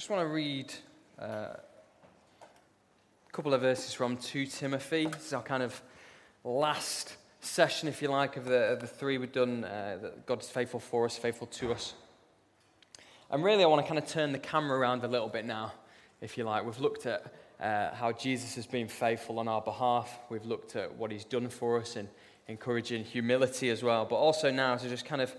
just want to read uh, a couple of verses from 2 Timothy. This is our kind of last session, if you like, of the, of the three we've done. Uh, that God's faithful for us, faithful to us. And really, I want to kind of turn the camera around a little bit now, if you like. We've looked at uh, how Jesus has been faithful on our behalf, we've looked at what he's done for us in encouraging humility as well, but also now to just kind of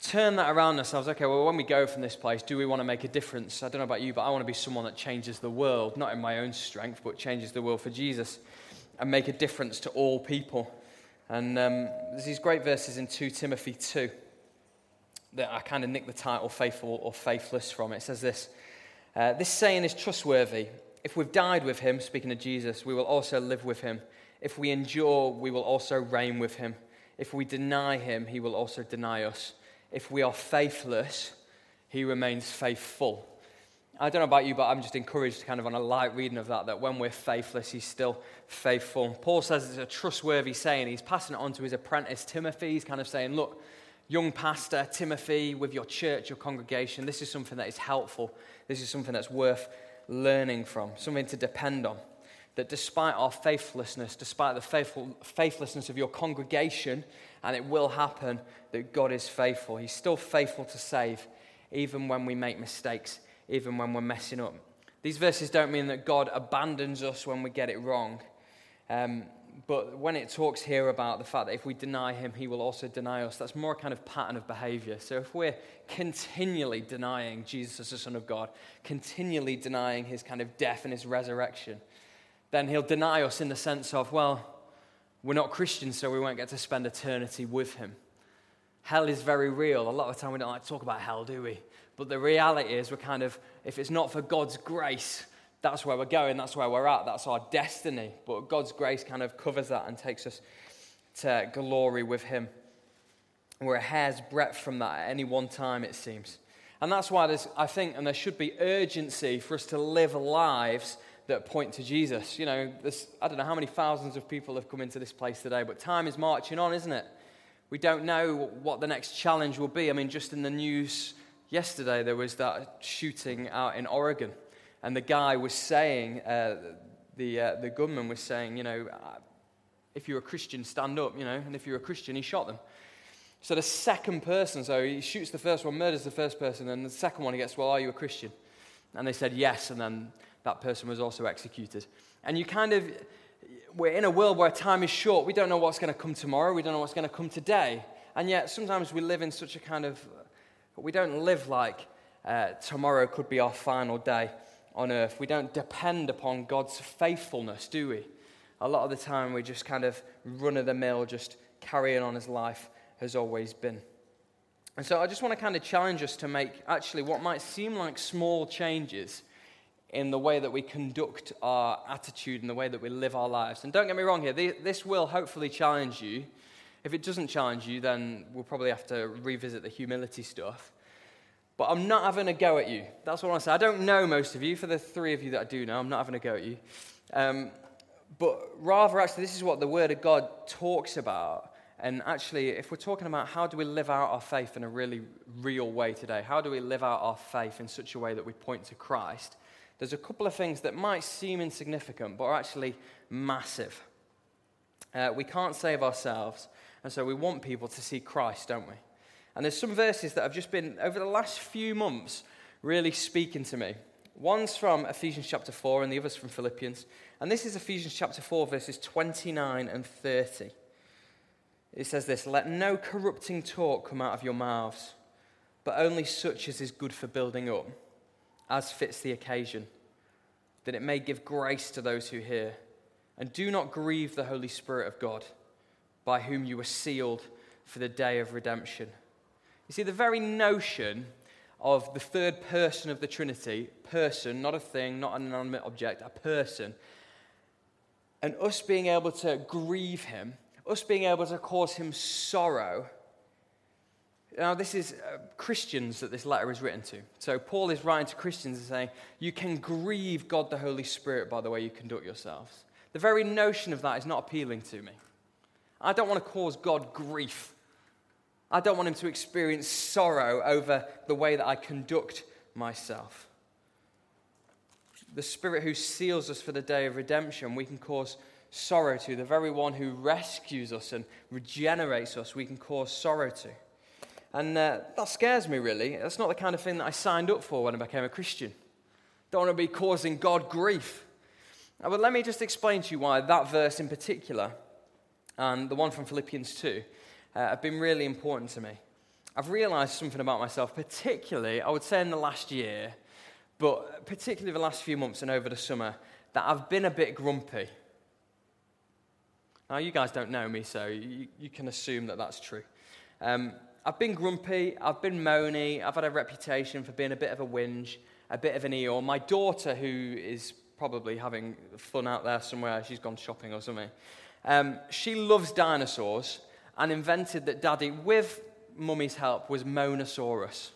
turn that around ourselves. Okay, well, when we go from this place, do we want to make a difference? I don't know about you, but I want to be someone that changes the world, not in my own strength, but changes the world for Jesus and make a difference to all people. And um, there's these great verses in 2 Timothy 2 that I kind of nick the title Faithful or Faithless from. It says this uh, This saying is trustworthy. If we've died with him, speaking of Jesus, we will also live with him. If we endure, we will also reign with him. If we deny him, he will also deny us if we are faithless, he remains faithful. I don't know about you, but I'm just encouraged kind of on a light reading of that, that when we're faithless, he's still faithful. Paul says it's a trustworthy saying. He's passing it on to his apprentice Timothy. He's kind of saying, look, young pastor Timothy, with your church, your congregation, this is something that is helpful. This is something that's worth learning from, something to depend on. That despite our faithlessness, despite the faithful, faithlessness of your congregation, and it will happen that God is faithful. He's still faithful to save, even when we make mistakes, even when we're messing up. These verses don't mean that God abandons us when we get it wrong. Um, but when it talks here about the fact that if we deny him, he will also deny us, that's more a kind of pattern of behavior. So if we're continually denying Jesus as the Son of God, continually denying his kind of death and his resurrection, then he'll deny us in the sense of, well, we're not Christians, so we won't get to spend eternity with him. Hell is very real. A lot of the time we don't like to talk about hell, do we? But the reality is, we're kind of, if it's not for God's grace, that's where we're going, that's where we're at, that's our destiny. But God's grace kind of covers that and takes us to glory with Him. We're a hair's breadth from that at any one time, it seems. And that's why there's, I think, and there should be urgency for us to live lives that point to Jesus. You know, I don't know how many thousands of people have come into this place today, but time is marching on, isn't it? We don't know what the next challenge will be. I mean, just in the news yesterday, there was that shooting out in Oregon, and the guy was saying, uh, the, uh, the gunman was saying, you know, uh, if you're a Christian, stand up, you know, and if you're a Christian, he shot them. So the second person, so he shoots the first one, murders the first person, and the second one he gets, well, are you a Christian? And they said yes, and then that person was also executed. And you kind of, we're in a world where time is short. We don't know what's going to come tomorrow. We don't know what's going to come today. And yet, sometimes we live in such a kind of, we don't live like uh, tomorrow could be our final day on earth. We don't depend upon God's faithfulness, do we? A lot of the time, we just kind of run of the mill, just carrying on as life has always been. And so, I just want to kind of challenge us to make actually what might seem like small changes in the way that we conduct our attitude and the way that we live our lives. And don't get me wrong here, this will hopefully challenge you. If it doesn't challenge you, then we'll probably have to revisit the humility stuff. But I'm not having a go at you. That's what I say. I don't know most of you. For the three of you that I do know, I'm not having a go at you. Um, but rather, actually, this is what the Word of God talks about. And actually, if we're talking about how do we live out our faith in a really real way today, how do we live out our faith in such a way that we point to Christ? There's a couple of things that might seem insignificant but are actually massive. Uh, we can't save ourselves, and so we want people to see Christ, don't we? And there's some verses that have just been, over the last few months, really speaking to me. One's from Ephesians chapter 4, and the other's from Philippians. And this is Ephesians chapter 4, verses 29 and 30. It says this Let no corrupting talk come out of your mouths, but only such as is good for building up as fits the occasion, that it may give grace to those who hear. And do not grieve the Holy Spirit of God, by whom you were sealed for the day of redemption. You see, the very notion of the third person of the Trinity, person, not a thing, not an inanimate object, a person, and us being able to grieve him, us being able to cause him sorrow now, this is uh, Christians that this letter is written to. So, Paul is writing to Christians and saying, You can grieve God the Holy Spirit by the way you conduct yourselves. The very notion of that is not appealing to me. I don't want to cause God grief. I don't want him to experience sorrow over the way that I conduct myself. the Spirit who seals us for the day of redemption, we can cause sorrow to. The very one who rescues us and regenerates us, we can cause sorrow to. And uh, that scares me, really. That's not the kind of thing that I signed up for when I became a Christian. Don't want to be causing God grief. Uh, but let me just explain to you why that verse in particular, and the one from Philippians 2, uh, have been really important to me. I've realized something about myself, particularly, I would say in the last year, but particularly the last few months and over the summer, that I've been a bit grumpy. Now, you guys don't know me, so you, you can assume that that's true. Um, I've been grumpy, I've been moany, I've had a reputation for being a bit of a whinge, a bit of an Eeyore. My daughter, who is probably having fun out there somewhere, she's gone shopping or something, um, she loves dinosaurs and invented that daddy, with mummy's help, was Monosaurus.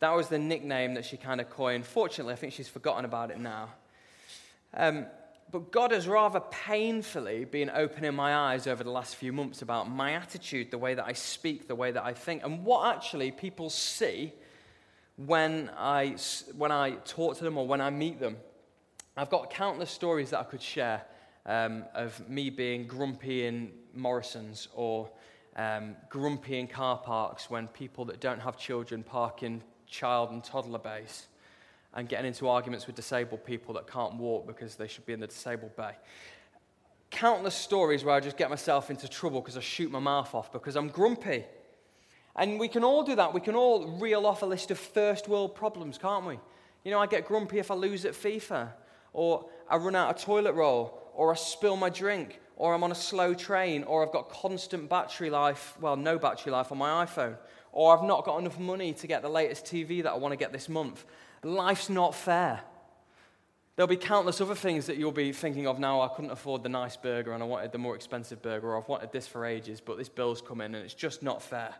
That was the nickname that she kind of coined. Fortunately, I think she's forgotten about it now. Um, but God has rather painfully been opening my eyes over the last few months about my attitude, the way that I speak, the way that I think, and what actually people see when I, when I talk to them or when I meet them. I've got countless stories that I could share um, of me being grumpy in Morrison's or um, grumpy in car parks when people that don't have children park in child and toddler bays and getting into arguments with disabled people that can't walk because they should be in the disabled bay. Countless stories where I just get myself into trouble because I shoot my mouth off because I'm grumpy. And we can all do that. We can all reel off a list of first world problems, can't we? You know, I get grumpy if I lose at FIFA, or I run out of toilet roll, or I spill my drink, or I'm on a slow train, or I've got constant battery life, well, no battery life on my iPhone, or I've not got enough money to get the latest TV that I want to get this month. Life's not fair. There'll be countless other things that you'll be thinking of now. I couldn't afford the nice burger and I wanted the more expensive burger, or I've wanted this for ages, but this bill's come in and it's just not fair.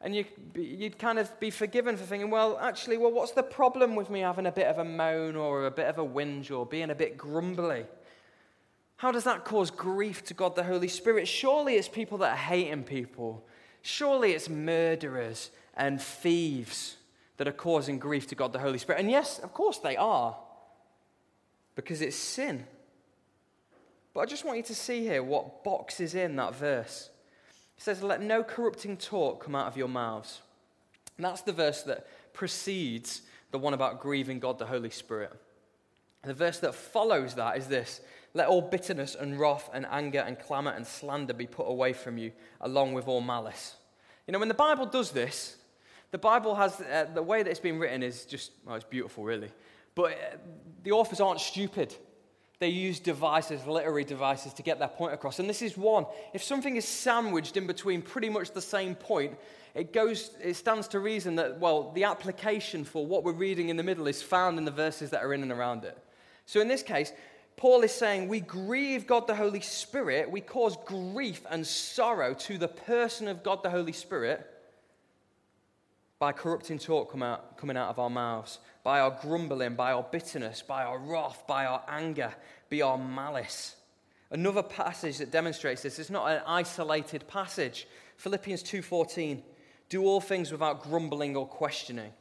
And you, would kind of be forgiven for thinking, well, actually, well, what's the problem with me having a bit of a moan or a bit of a whinge or being a bit grumbly? How does that cause grief to God the Holy Spirit? Surely it's people that are hating people. Surely it's murderers and thieves that are causing grief to God the Holy Spirit. And yes, of course they are, because it's sin. But I just want you to see here what boxes in that verse. It says, Let no corrupting talk come out of your mouths. And that's the verse that precedes the one about grieving God the Holy Spirit. The verse that follows that is this Let all bitterness and wrath and anger and clamor and slander be put away from you, along with all malice. You know, when the Bible does this, the Bible has uh, the way that it's been written is just, well, it's beautiful, really. But uh, the authors aren't stupid. They use devices, literary devices, to get their point across. And this is one. If something is sandwiched in between pretty much the same point, it, goes, it stands to reason that, well, the application for what we're reading in the middle is found in the verses that are in and around it. So in this case, Paul is saying we grieve God the Holy Spirit, we cause grief and sorrow to the person of God the Holy Spirit by corrupting talk come out, coming out of our mouths, by our grumbling, by our bitterness, by our wrath, by our anger, by our malice. Another passage that demonstrates this is not an isolated passage. Philippians 2:14, do all things without grumbling or questioning.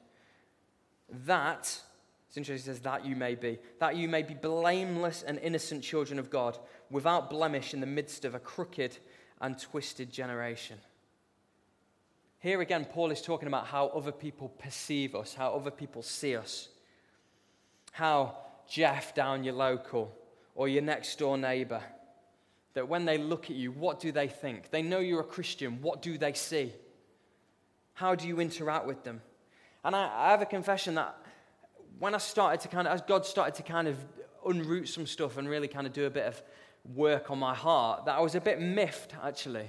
That it's interesting, it says, that you may be. That you may be blameless and innocent children of God, without blemish in the midst of a crooked and twisted generation. Here again, Paul is talking about how other people perceive us, how other people see us. How Jeff down your local or your next door neighbor, that when they look at you, what do they think? They know you're a Christian. What do they see? How do you interact with them? And I, I have a confession that when I started to kind of, as God started to kind of unroot some stuff and really kind of do a bit of work on my heart, that I was a bit miffed actually.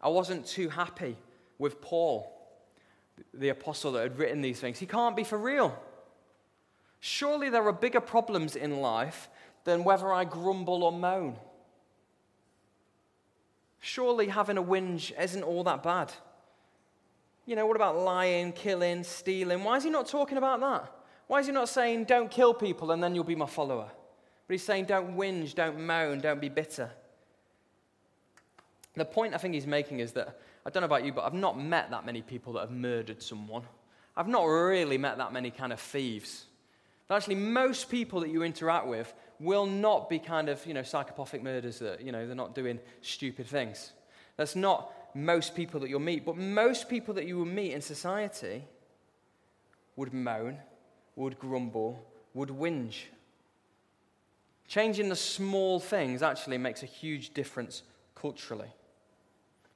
I wasn't too happy with Paul, the apostle that had written these things. He can't be for real. Surely there are bigger problems in life than whether I grumble or moan. Surely having a whinge isn't all that bad. You know, what about lying, killing, stealing? Why is he not talking about that? Why is he not saying, don't kill people and then you'll be my follower? But he's saying, don't whinge, don't moan, don't be bitter. The point I think he's making is that, I don't know about you, but I've not met that many people that have murdered someone. I've not really met that many kind of thieves. But actually, most people that you interact with will not be kind of, you know, psychopathic murders that, you know, they're not doing stupid things. That's not most people that you'll meet. But most people that you will meet in society would moan, would grumble, would whinge. Changing the small things actually makes a huge difference culturally.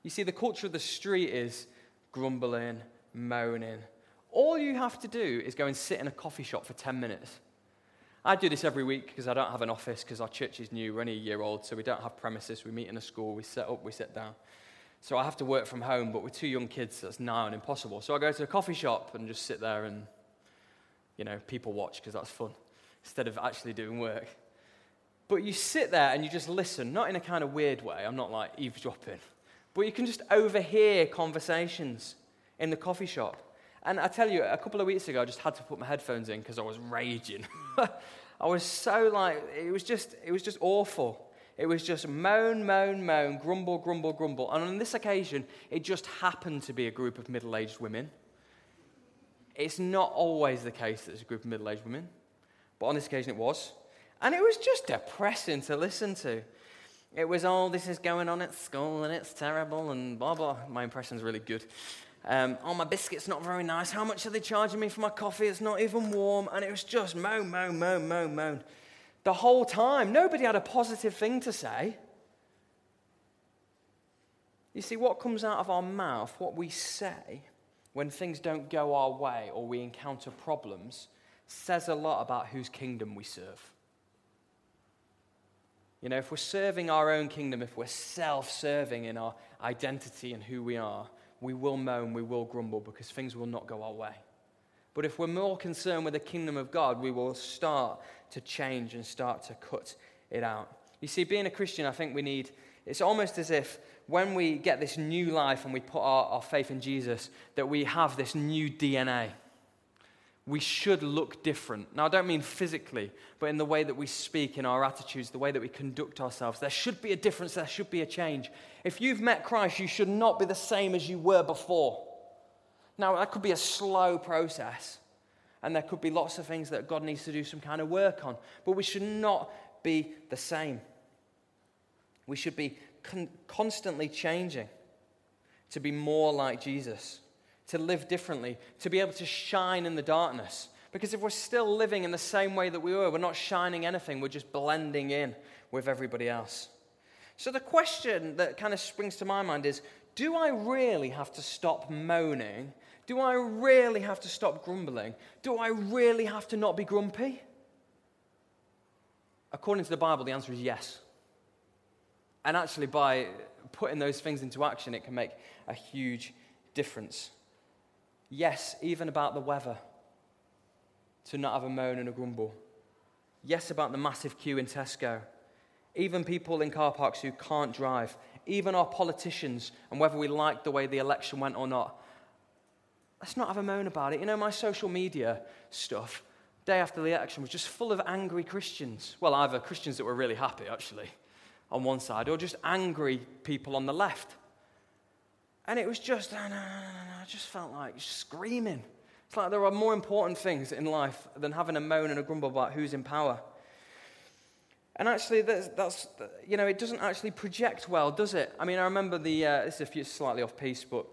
You see, the culture of the street is grumbling, moaning. All you have to do is go and sit in a coffee shop for 10 minutes. I do this every week because I don't have an office because our church is new. We're only a year old, so we don't have premises. We meet in a school, we set up, we sit down. So I have to work from home, but with two young kids, that's nigh on impossible. So I go to a coffee shop and just sit there and, you know, people watch because that's fun instead of actually doing work. But you sit there and you just listen, not in a kind of weird way. I'm not like eavesdropping. But you can just overhear conversations in the coffee shop. And I tell you, a couple of weeks ago, I just had to put my headphones in because I was raging. I was so like, it was just, it was just awful. It was just moan, moan, moan, grumble, grumble, grumble. And on this occasion, it just happened to be a group of middle aged women. It's not always the case that it's a group of middle aged women, but on this occasion it was. And it was just depressing to listen to. It was all this is going on at school and it's terrible and blah blah. My impression's really good. Um, oh, my biscuit's not very nice. How much are they charging me for my coffee? It's not even warm. And it was just moan, moan, moan, moan, moan the whole time. Nobody had a positive thing to say. You see, what comes out of our mouth, what we say when things don't go our way or we encounter problems, says a lot about whose kingdom we serve. You know, if we're serving our own kingdom, if we're self serving in our identity and who we are, we will moan, we will grumble because things will not go our way. But if we're more concerned with the kingdom of God, we will start to change and start to cut it out. You see, being a Christian, I think we need, it's almost as if when we get this new life and we put our, our faith in Jesus, that we have this new DNA. We should look different. Now, I don't mean physically, but in the way that we speak, in our attitudes, the way that we conduct ourselves. There should be a difference, there should be a change. If you've met Christ, you should not be the same as you were before. Now, that could be a slow process, and there could be lots of things that God needs to do some kind of work on, but we should not be the same. We should be con- constantly changing to be more like Jesus, to live differently, to be able to shine in the darkness. Because if we're still living in the same way that we were, we're not shining anything, we're just blending in with everybody else. So the question that kind of springs to my mind is do I really have to stop moaning do I really have to stop grumbling? Do I really have to not be grumpy? According to the Bible, the answer is yes. And actually, by putting those things into action, it can make a huge difference. Yes, even about the weather, to not have a moan and a grumble. Yes, about the massive queue in Tesco. Even people in car parks who can't drive. Even our politicians, and whether we like the way the election went or not let's not have a moan about it. You know, my social media stuff, day after the election, was just full of angry Christians. Well, either Christians that were really happy, actually, on one side, or just angry people on the left. And it was just, no, no, no, no, I just felt like screaming. It's like there are more important things in life than having a moan and a grumble about who's in power. And actually, that's, that's, you know, it doesn't actually project well, does it? I mean, I remember the, uh, this is a few slightly off piece, but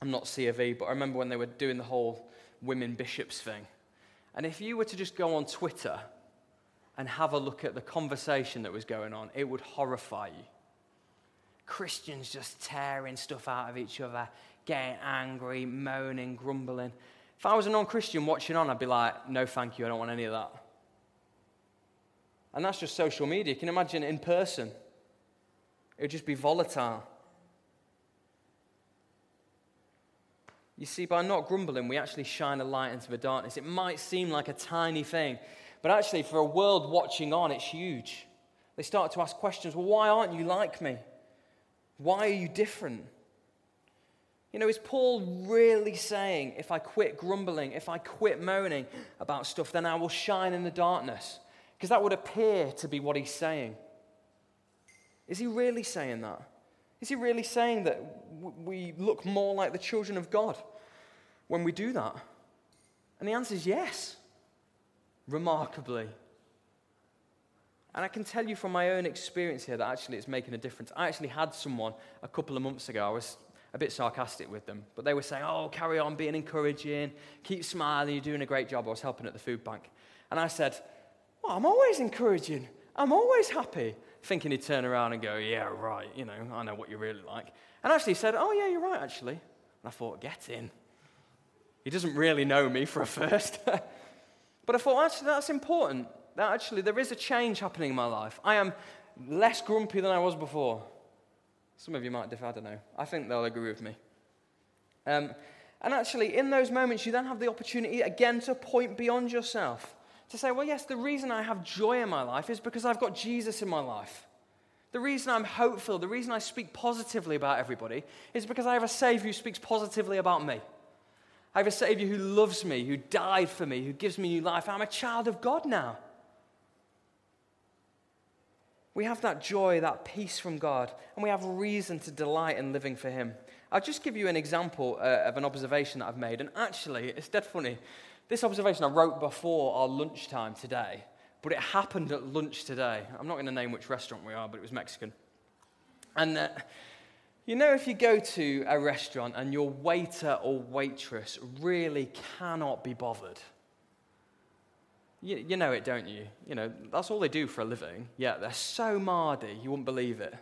I'm not C of E, but I remember when they were doing the whole women bishops thing. And if you were to just go on Twitter and have a look at the conversation that was going on, it would horrify you. Christians just tearing stuff out of each other, getting angry, moaning, grumbling. If I was a non Christian watching on, I'd be like, no, thank you, I don't want any of that. And that's just social media. You Can imagine in person? It would just be volatile. You see, by not grumbling, we actually shine a light into the darkness. It might seem like a tiny thing, but actually, for a world watching on, it's huge. They start to ask questions well, why aren't you like me? Why are you different? You know, is Paul really saying, if I quit grumbling, if I quit moaning about stuff, then I will shine in the darkness? Because that would appear to be what he's saying. Is he really saying that? Is he really saying that we look more like the children of God? when we do that. And the answer is yes, remarkably. And I can tell you from my own experience here that actually it's making a difference. I actually had someone a couple of months ago, I was a bit sarcastic with them, but they were saying, Oh, carry on being encouraging, keep smiling, you're doing a great job. I was helping at the food bank. And I said, Well, I'm always encouraging, I'm always happy. Thinking he'd turn around and go, Yeah, right, you know, I know what you're really like. And actually he said, Oh, yeah, you're right, actually. And I thought, Get in. He doesn't really know me for a first. but I thought, actually, that's important that actually there is a change happening in my life. I am less grumpy than I was before. Some of you might differ, I don't know. I think they'll agree with me. Um, and actually, in those moments, you then have the opportunity again to point beyond yourself. To say, well, yes, the reason I have joy in my life is because I've got Jesus in my life. The reason I'm hopeful, the reason I speak positively about everybody is because I have a Savior who speaks positively about me. I have a Savior who loves me, who died for me, who gives me new life. I'm a child of God now. We have that joy, that peace from God, and we have reason to delight in living for Him. I'll just give you an example uh, of an observation that I've made, and actually, it's dead funny. This observation I wrote before our lunchtime today, but it happened at lunch today. I'm not going to name which restaurant we are, but it was Mexican. And uh, you know, if you go to a restaurant and your waiter or waitress really cannot be bothered, you, you know it, don't you? You know, that's all they do for a living. Yeah, they're so mardy, you wouldn't believe it.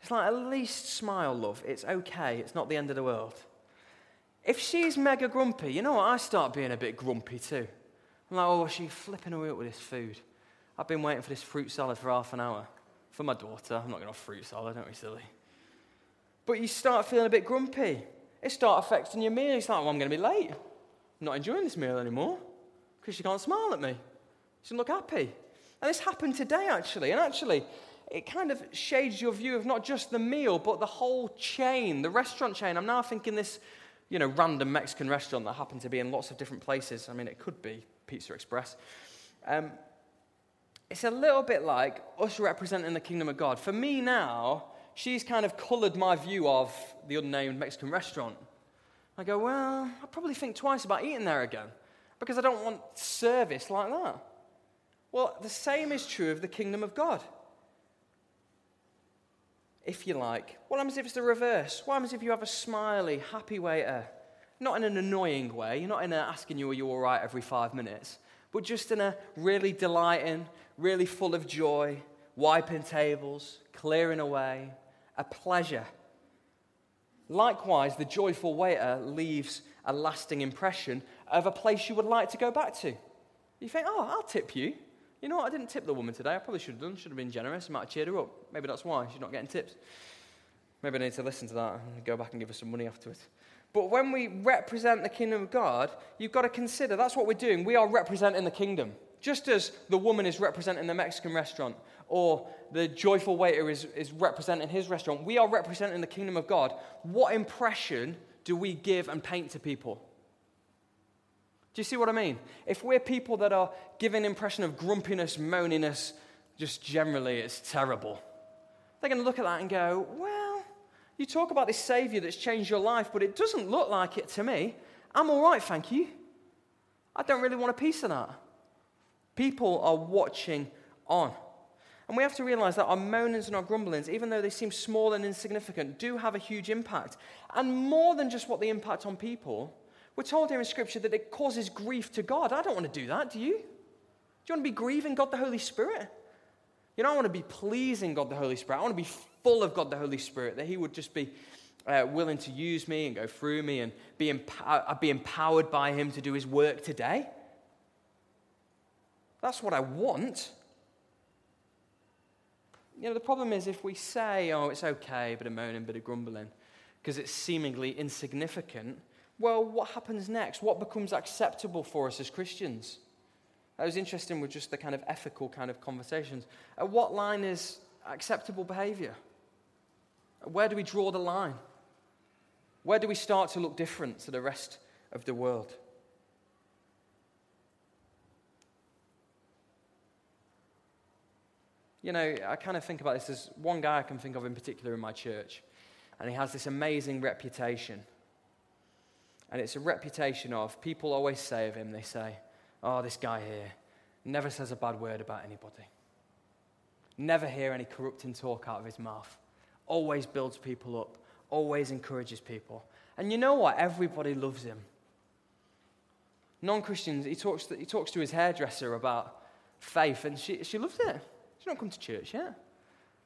It's like, at least smile, love. It's okay. It's not the end of the world. If she's mega grumpy, you know what? I start being a bit grumpy too. I'm like, oh, she's flipping away with this food. I've been waiting for this fruit salad for half an hour. For my daughter, I'm not going to fruit salad, don't be silly. But you start feeling a bit grumpy. It starts affecting your meal. It's like, well, I'm going to be late. I'm not enjoying this meal anymore because she can't smile at me. She doesn't look happy. And this happened today, actually. And actually, it kind of shades your view of not just the meal, but the whole chain, the restaurant chain. I'm now thinking this, you know, random Mexican restaurant that happened to be in lots of different places. I mean, it could be Pizza Express. Um, it's a little bit like us representing the kingdom of God. For me now, she's kind of colored my view of the unnamed Mexican restaurant. I go, well, I probably think twice about eating there again because I don't want service like that. Well, the same is true of the kingdom of God. If you like, what happens if it's the reverse? What happens if you have a smiley, happy waiter? Not in an annoying way, You're not in a asking you, are you all right every five minutes, but just in a really delighting, really full of joy, wiping tables, clearing away, a pleasure. Likewise, the joyful waiter leaves a lasting impression of a place you would like to go back to. You think, oh, I'll tip you. You know what? I didn't tip the woman today. I probably should have done. Should have been generous. I might have cheered her up. Maybe that's why she's not getting tips. Maybe I need to listen to that and go back and give her some money afterwards. But when we represent the kingdom of God, you've got to consider that's what we're doing. We are representing the kingdom. Just as the woman is representing the Mexican restaurant, or the joyful waiter is, is representing his restaurant, we are representing the kingdom of God. What impression do we give and paint to people? Do you see what I mean? If we're people that are giving impression of grumpiness, moaniness, just generally it's terrible, they're going to look at that and go, well, you talk about this Savior that's changed your life, but it doesn't look like it to me. I'm all right, thank you. I don't really want a piece of that. People are watching on. And we have to realize that our moanings and our grumblings, even though they seem small and insignificant, do have a huge impact. And more than just what the impact on people, we're told here in Scripture that it causes grief to God. I don't want to do that, do you? Do you want to be grieving God the Holy Spirit? You know, I want to be pleasing God the Holy Spirit. I want to be full of God the Holy Spirit, that He would just be uh, willing to use me and go through me and be, uh, be empowered by Him to do His work today. That's what I want. You know, the problem is if we say, oh, it's okay, a bit of moaning, a bit of grumbling, because it's seemingly insignificant, well, what happens next? What becomes acceptable for us as Christians? That was interesting with just the kind of ethical kind of conversations. At what line is acceptable behavior? Where do we draw the line? Where do we start to look different to the rest of the world? You know, I kind of think about this. There's one guy I can think of in particular in my church, and he has this amazing reputation And it's a reputation of people always say of him, they say, oh, this guy here never says a bad word about anybody. Never hear any corrupting talk out of his mouth. Always builds people up, always encourages people. And you know what? Everybody loves him. Non Christians, he talks, to, he talks to his hairdresser about faith, and she, she loves it. She's not come to church yet.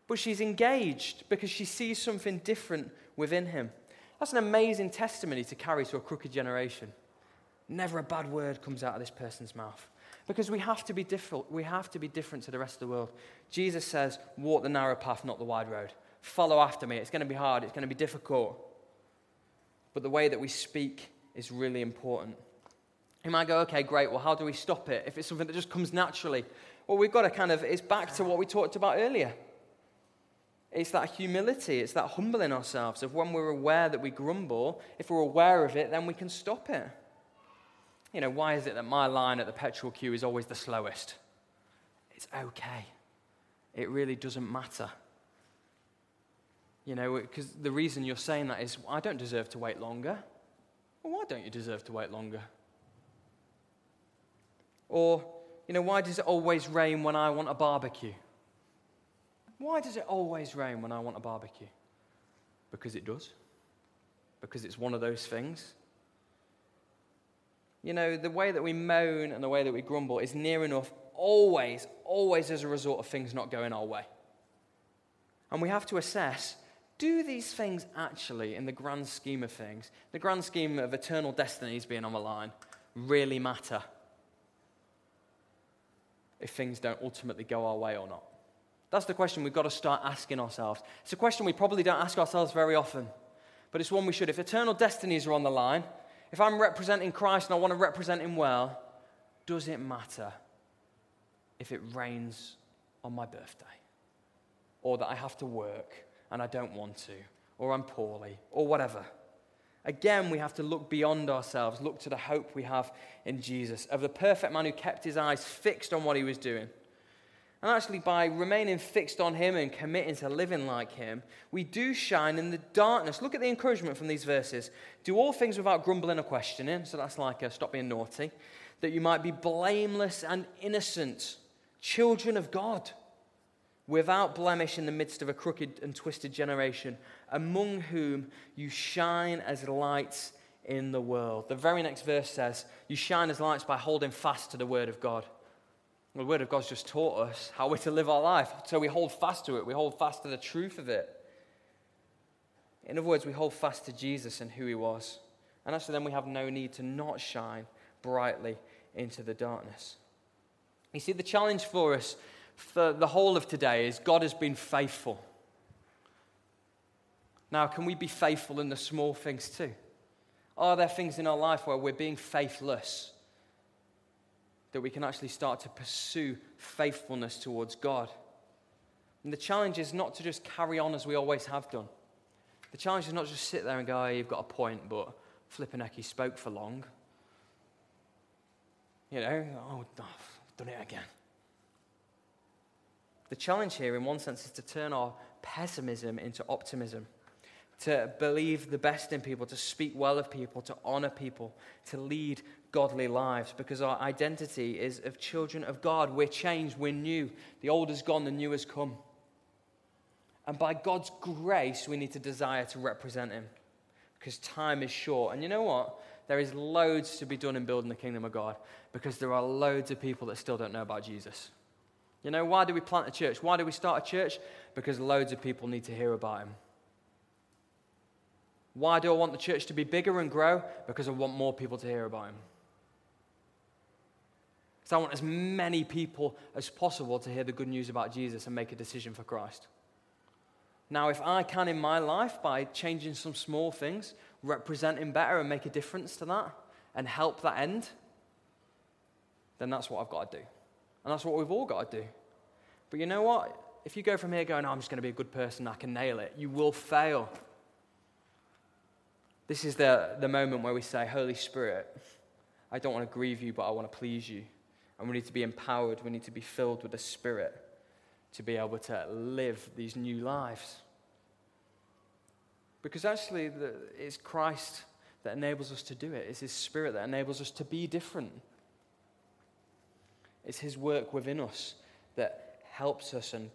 But she's engaged because she sees something different within him. That's an amazing testimony to carry to a crooked generation. Never a bad word comes out of this person's mouth. Because we have to be different. We have to be different to the rest of the world. Jesus says, walk the narrow path, not the wide road. Follow after me. It's going to be hard, it's going to be difficult. But the way that we speak is really important. You might go, okay, great, well, how do we stop it? If it's something that just comes naturally, well, we've got to kind of, it's back to what we talked about earlier. It's that humility, it's that humbling ourselves of when we're aware that we grumble, if we're aware of it, then we can stop it. You know, why is it that my line at the petrol queue is always the slowest? It's okay. It really doesn't matter. You know, because the reason you're saying that is, I don't deserve to wait longer. Well, why don't you deserve to wait longer? Or, you know, why does it always rain when I want a barbecue? Why does it always rain when I want a barbecue? Because it does. Because it's one of those things. You know, the way that we moan and the way that we grumble is near enough always, always as a result of things not going our way. And we have to assess do these things actually, in the grand scheme of things, the grand scheme of eternal destinies being on the line, really matter? If things don't ultimately go our way or not? That's the question we've got to start asking ourselves. It's a question we probably don't ask ourselves very often, but it's one we should. If eternal destinies are on the line, if I'm representing Christ and I want to represent Him well, does it matter if it rains on my birthday? Or that I have to work and I don't want to? Or I'm poorly? Or whatever? Again, we have to look beyond ourselves, look to the hope we have in Jesus, of the perfect man who kept his eyes fixed on what he was doing. And actually, by remaining fixed on him and committing to living like him, we do shine in the darkness. Look at the encouragement from these verses. Do all things without grumbling or questioning. So that's like a stop being naughty. That you might be blameless and innocent, children of God without blemish in the midst of a crooked and twisted generation, among whom you shine as lights in the world. The very next verse says, You shine as lights by holding fast to the word of God. the word of God's just taught us how we're to live our life. So we hold fast to it, we hold fast to the truth of it. In other words, we hold fast to Jesus and who he was. And actually, then we have no need to not shine brightly into the darkness. You see, the challenge for us for the whole of today is God has been faithful. Now, can we be faithful in the small things too? Are there things in our life where we're being faithless? That we can actually start to pursue faithfulness towards God. And the challenge is not to just carry on as we always have done. The challenge is not just sit there and go, oh, you've got a point, but flipping spoke for long. You know, oh, I've done it again. The challenge here, in one sense, is to turn our pessimism into optimism, to believe the best in people, to speak well of people, to honor people, to lead godly lives, because our identity is of children of God. We're changed, we're new. The old is gone, the new has come. And by God's grace, we need to desire to represent Him because time is short. And you know what? There is loads to be done in building the kingdom of God because there are loads of people that still don't know about Jesus. You know, why do we plant a church? Why do we start a church? Because loads of people need to hear about him. Why do I want the church to be bigger and grow? Because I want more people to hear about him. Because I want as many people as possible to hear the good news about Jesus and make a decision for Christ. Now, if I can in my life, by changing some small things, represent him better and make a difference to that and help that end, then that's what I've got to do. And that's what we've all got to do. But you know what? If you go from here going, oh, I'm just going to be a good person, I can nail it, you will fail. This is the, the moment where we say, Holy Spirit, I don't want to grieve you, but I want to please you. And we need to be empowered. We need to be filled with the Spirit to be able to live these new lives. Because actually, the, it's Christ that enables us to do it. It's His Spirit that enables us to be different. It's His work within us that helps us and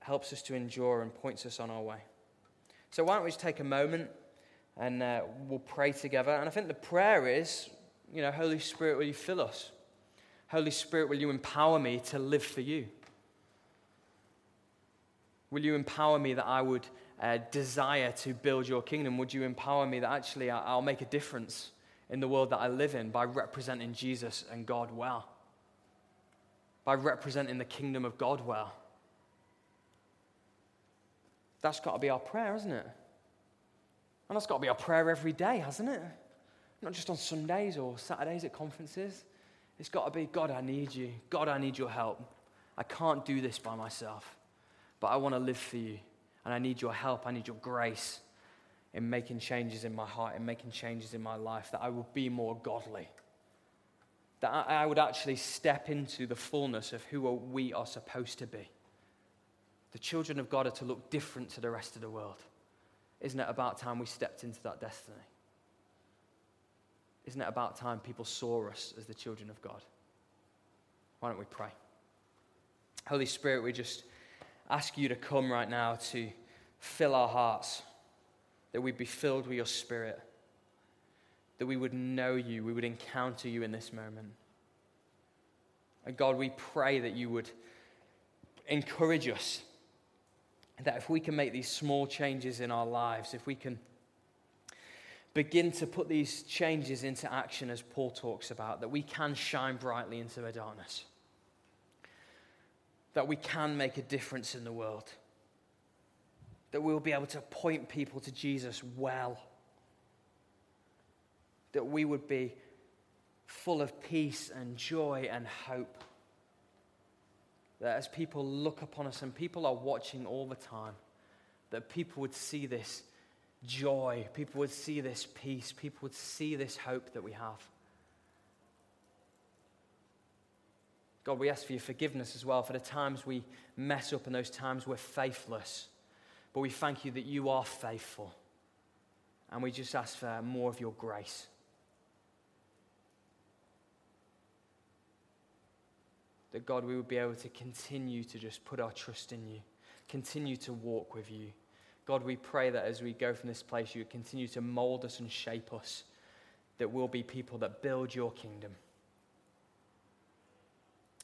helps us to endure and points us on our way. So, why don't we just take a moment and uh, we'll pray together? And I think the prayer is, you know, Holy Spirit, will you fill us? Holy Spirit, will you empower me to live for you? Will you empower me that I would uh, desire to build your kingdom? Would you empower me that actually I'll make a difference in the world that I live in by representing Jesus and God well? By representing the kingdom of God well? That's got to be our prayer, isn't it? And that's got to be our prayer every day, hasn't it? Not just on Sundays or Saturdays at conferences. It's got to be God, I need you. God, I need your help. I can't do this by myself, but I want to live for you. And I need your help. I need your grace in making changes in my heart, in making changes in my life, that I will be more godly. That I would actually step into the fullness of who we are supposed to be. The children of God are to look different to the rest of the world. Isn't it about time we stepped into that destiny? Isn't it about time people saw us as the children of God? Why don't we pray? Holy Spirit, we just ask you to come right now to fill our hearts, that we'd be filled with your Spirit, that we would know you, we would encounter you in this moment. And God, we pray that you would encourage us, that if we can make these small changes in our lives, if we can begin to put these changes into action, as Paul talks about, that we can shine brightly into the darkness, that we can make a difference in the world, that we'll be able to point people to Jesus well, that we would be full of peace and joy and hope. That as people look upon us and people are watching all the time, that people would see this joy. People would see this peace. People would see this hope that we have. God, we ask for your forgiveness as well for the times we mess up and those times we're faithless. But we thank you that you are faithful. And we just ask for more of your grace. That God, we would be able to continue to just put our trust in you, continue to walk with you. God, we pray that as we go from this place, you continue to mold us and shape us, that we'll be people that build your kingdom.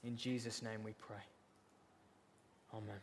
In Jesus' name we pray. Amen.